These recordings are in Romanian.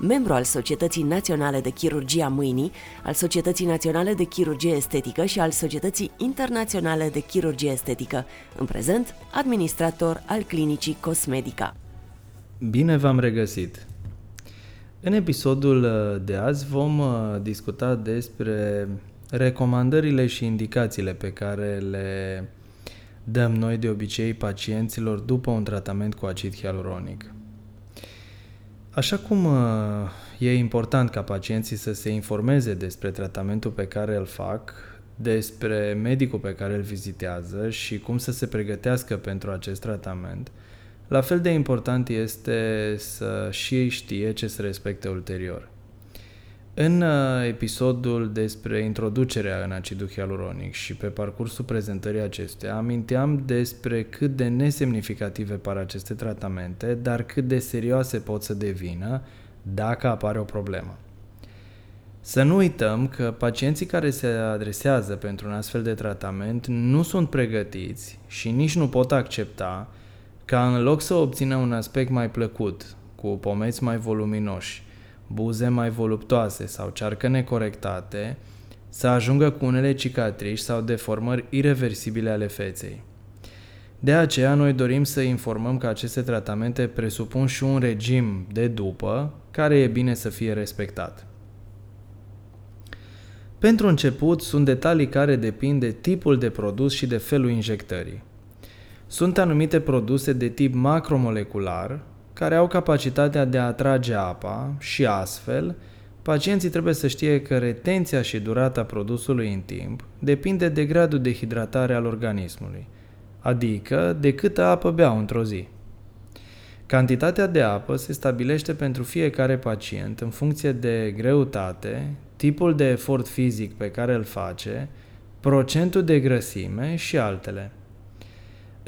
membru al Societății Naționale de Chirurgie a Mâinii, al Societății Naționale de Chirurgie Estetică și al Societății Internaționale de Chirurgie Estetică, în prezent administrator al Clinicii Cosmedica. Bine v-am regăsit! În episodul uh, de azi vom uh, discuta despre recomandările și indicațiile pe care le dăm noi de obicei pacienților după un tratament cu acid hialuronic. Așa cum uh, e important ca pacienții să se informeze despre tratamentul pe care îl fac, despre medicul pe care îl vizitează și cum să se pregătească pentru acest tratament, la fel de important este să și ei știe ce se respecte ulterior. În uh, episodul despre introducerea în acidul hialuronic și pe parcursul prezentării acestuia aminteam despre cât de nesemnificative par aceste tratamente, dar cât de serioase pot să devină dacă apare o problemă. Să nu uităm că pacienții care se adresează pentru un astfel de tratament nu sunt pregătiți și nici nu pot accepta ca în loc să obțină un aspect mai plăcut, cu pomeți mai voluminoși, buze mai voluptoase sau cearcă necorectate, să ajungă cu unele cicatrici sau deformări irreversibile ale feței. De aceea noi dorim să informăm că aceste tratamente presupun și un regim de după care e bine să fie respectat. Pentru început, sunt detalii care depind de tipul de produs și de felul injectării. Sunt anumite produse de tip macromolecular, care au capacitatea de a atrage apa și astfel, pacienții trebuie să știe că retenția și durata produsului în timp depinde de gradul de hidratare al organismului, adică de câtă apă beau într-o zi. Cantitatea de apă se stabilește pentru fiecare pacient în funcție de greutate, tipul de efort fizic pe care îl face, procentul de grăsime și altele.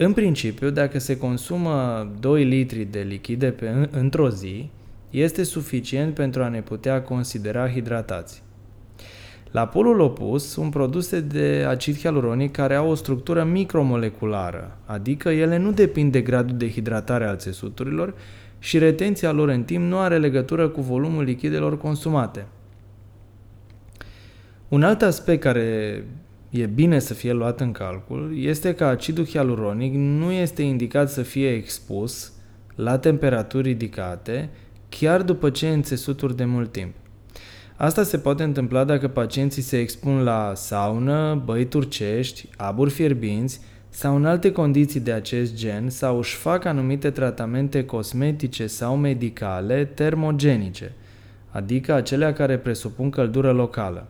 În principiu, dacă se consumă 2 litri de lichide pe, într-o zi, este suficient pentru a ne putea considera hidratați. La polul opus sunt produse de acid hialuronic care au o structură micromoleculară, adică ele nu depind de gradul de hidratare al țesuturilor și retenția lor în timp nu are legătură cu volumul lichidelor consumate. Un alt aspect care e bine să fie luat în calcul este că acidul hialuronic nu este indicat să fie expus la temperaturi ridicate chiar după ce în țesuturi de mult timp. Asta se poate întâmpla dacă pacienții se expun la saună, băi turcești, aburi fierbinți sau în alte condiții de acest gen sau își fac anumite tratamente cosmetice sau medicale termogenice, adică acelea care presupun căldură locală.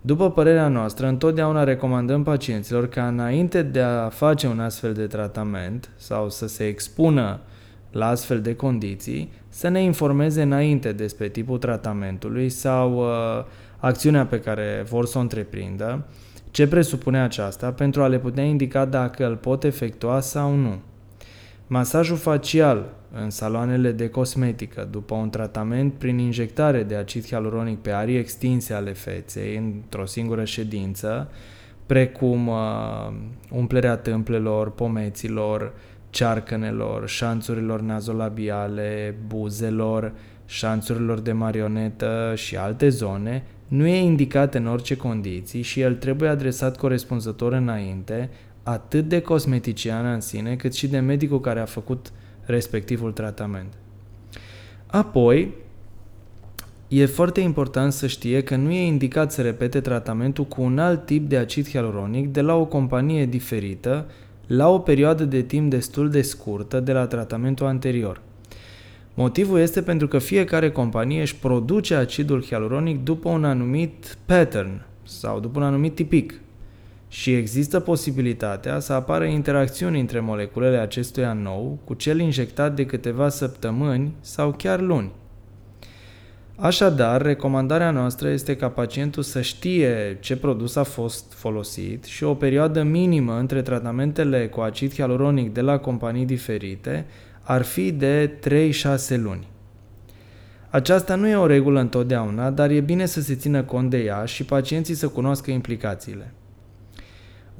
După părerea noastră, întotdeauna recomandăm pacienților ca înainte de a face un astfel de tratament sau să se expună la astfel de condiții, să ne informeze înainte despre tipul tratamentului sau uh, acțiunea pe care vor să o întreprindă, ce presupune aceasta pentru a le putea indica dacă îl pot efectua sau nu. Masajul facial în saloanele de cosmetică după un tratament prin injectare de acid hialuronic pe arii extinse ale feței într-o singură ședință, precum uh, umplerea tâmplelor, pomeților, cearcănelor, șanțurilor nazolabiale, buzelor, șanțurilor de marionetă și alte zone, nu e indicat în orice condiții și el trebuie adresat corespunzător înainte, atât de cosmeticiana în sine, cât și de medicul care a făcut respectivul tratament. Apoi, e foarte important să știe că nu e indicat să repete tratamentul cu un alt tip de acid hialuronic de la o companie diferită la o perioadă de timp destul de scurtă de la tratamentul anterior. Motivul este pentru că fiecare companie își produce acidul hialuronic după un anumit pattern sau după un anumit tipic și există posibilitatea să apară interacțiuni între moleculele acestuia nou cu cel injectat de câteva săptămâni sau chiar luni. Așadar, recomandarea noastră este ca pacientul să știe ce produs a fost folosit și o perioadă minimă între tratamentele cu acid hialuronic de la companii diferite ar fi de 3-6 luni. Aceasta nu e o regulă întotdeauna, dar e bine să se țină cont de ea și pacienții să cunoască implicațiile.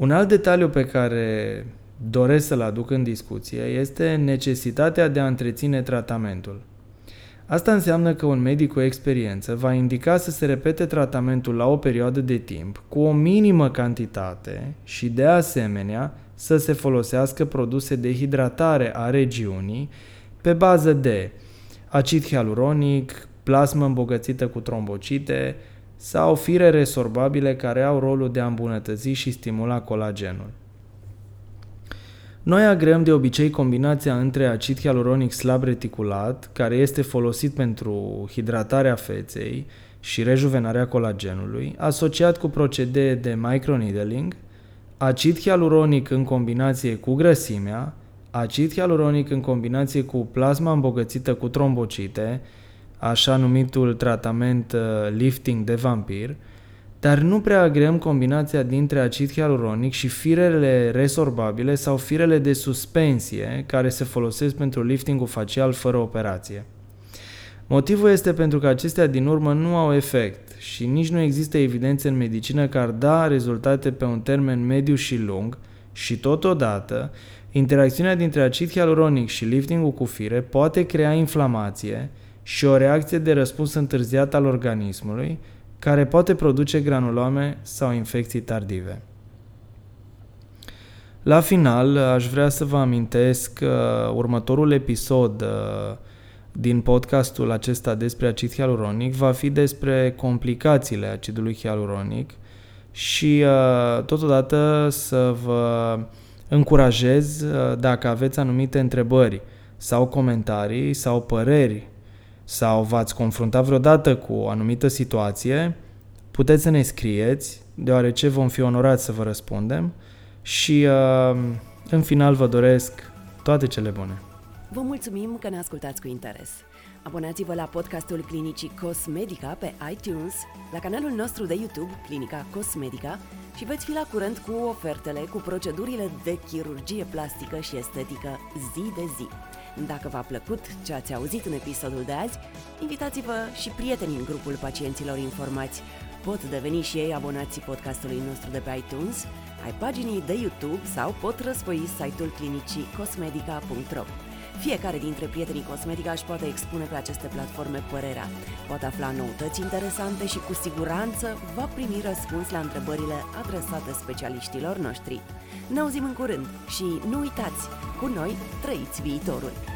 Un alt detaliu pe care doresc să-l aduc în discuție este necesitatea de a întreține tratamentul. Asta înseamnă că un medic cu experiență va indica să se repete tratamentul la o perioadă de timp cu o minimă cantitate și de asemenea să se folosească produse de hidratare a regiunii pe bază de acid hialuronic, plasmă îmbogățită cu trombocite sau fire resorbabile care au rolul de a îmbunătăți și stimula colagenul. Noi agreăm de obicei combinația între acid hialuronic slab reticulat, care este folosit pentru hidratarea feței și rejuvenarea colagenului, asociat cu procedee de microneedling, acid hialuronic în combinație cu grăsimea, acid hialuronic în combinație cu plasma îmbogățită cu trombocite, așa numitul tratament uh, lifting de vampir, dar nu prea agreăm combinația dintre acid hialuronic și firele resorbabile sau firele de suspensie care se folosesc pentru liftingul facial fără operație. Motivul este pentru că acestea din urmă nu au efect și nici nu există evidențe în medicină că ar da rezultate pe un termen mediu și lung și totodată interacțiunea dintre acid hialuronic și liftingul cu fire poate crea inflamație și o reacție de răspuns întârziat al organismului care poate produce granulome sau infecții tardive. La final, aș vrea să vă amintesc că următorul episod uh, din podcastul acesta despre acid hialuronic va fi despre complicațiile acidului hialuronic și uh, totodată să vă încurajez, uh, dacă aveți anumite întrebări sau comentarii sau păreri sau v-ați confruntat vreodată cu o anumită situație, puteți să ne scrieți, deoarece vom fi onorați să vă răspundem și uh, în final vă doresc toate cele bune. Vă mulțumim că ne ascultați cu interes. Abonați-vă la podcastul Clinicii Cosmedica pe iTunes, la canalul nostru de YouTube Clinica Cosmedica și veți fi la curent cu ofertele, cu procedurile de chirurgie plastică și estetică zi de zi. Dacă v-a plăcut ce ați auzit în episodul de azi, invitați-vă și prietenii în grupul pacienților informați. Pot deveni și ei abonații podcastului nostru de pe iTunes, ai paginii de YouTube sau pot răspoi site-ul clinicii cosmedica.ro. Fiecare dintre prietenii Cosmetica își poate expune pe aceste platforme părerea, poate afla noutăți interesante și cu siguranță va primi răspuns la întrebările adresate specialiștilor noștri. Ne auzim în curând și nu uitați, cu noi trăiți viitorul!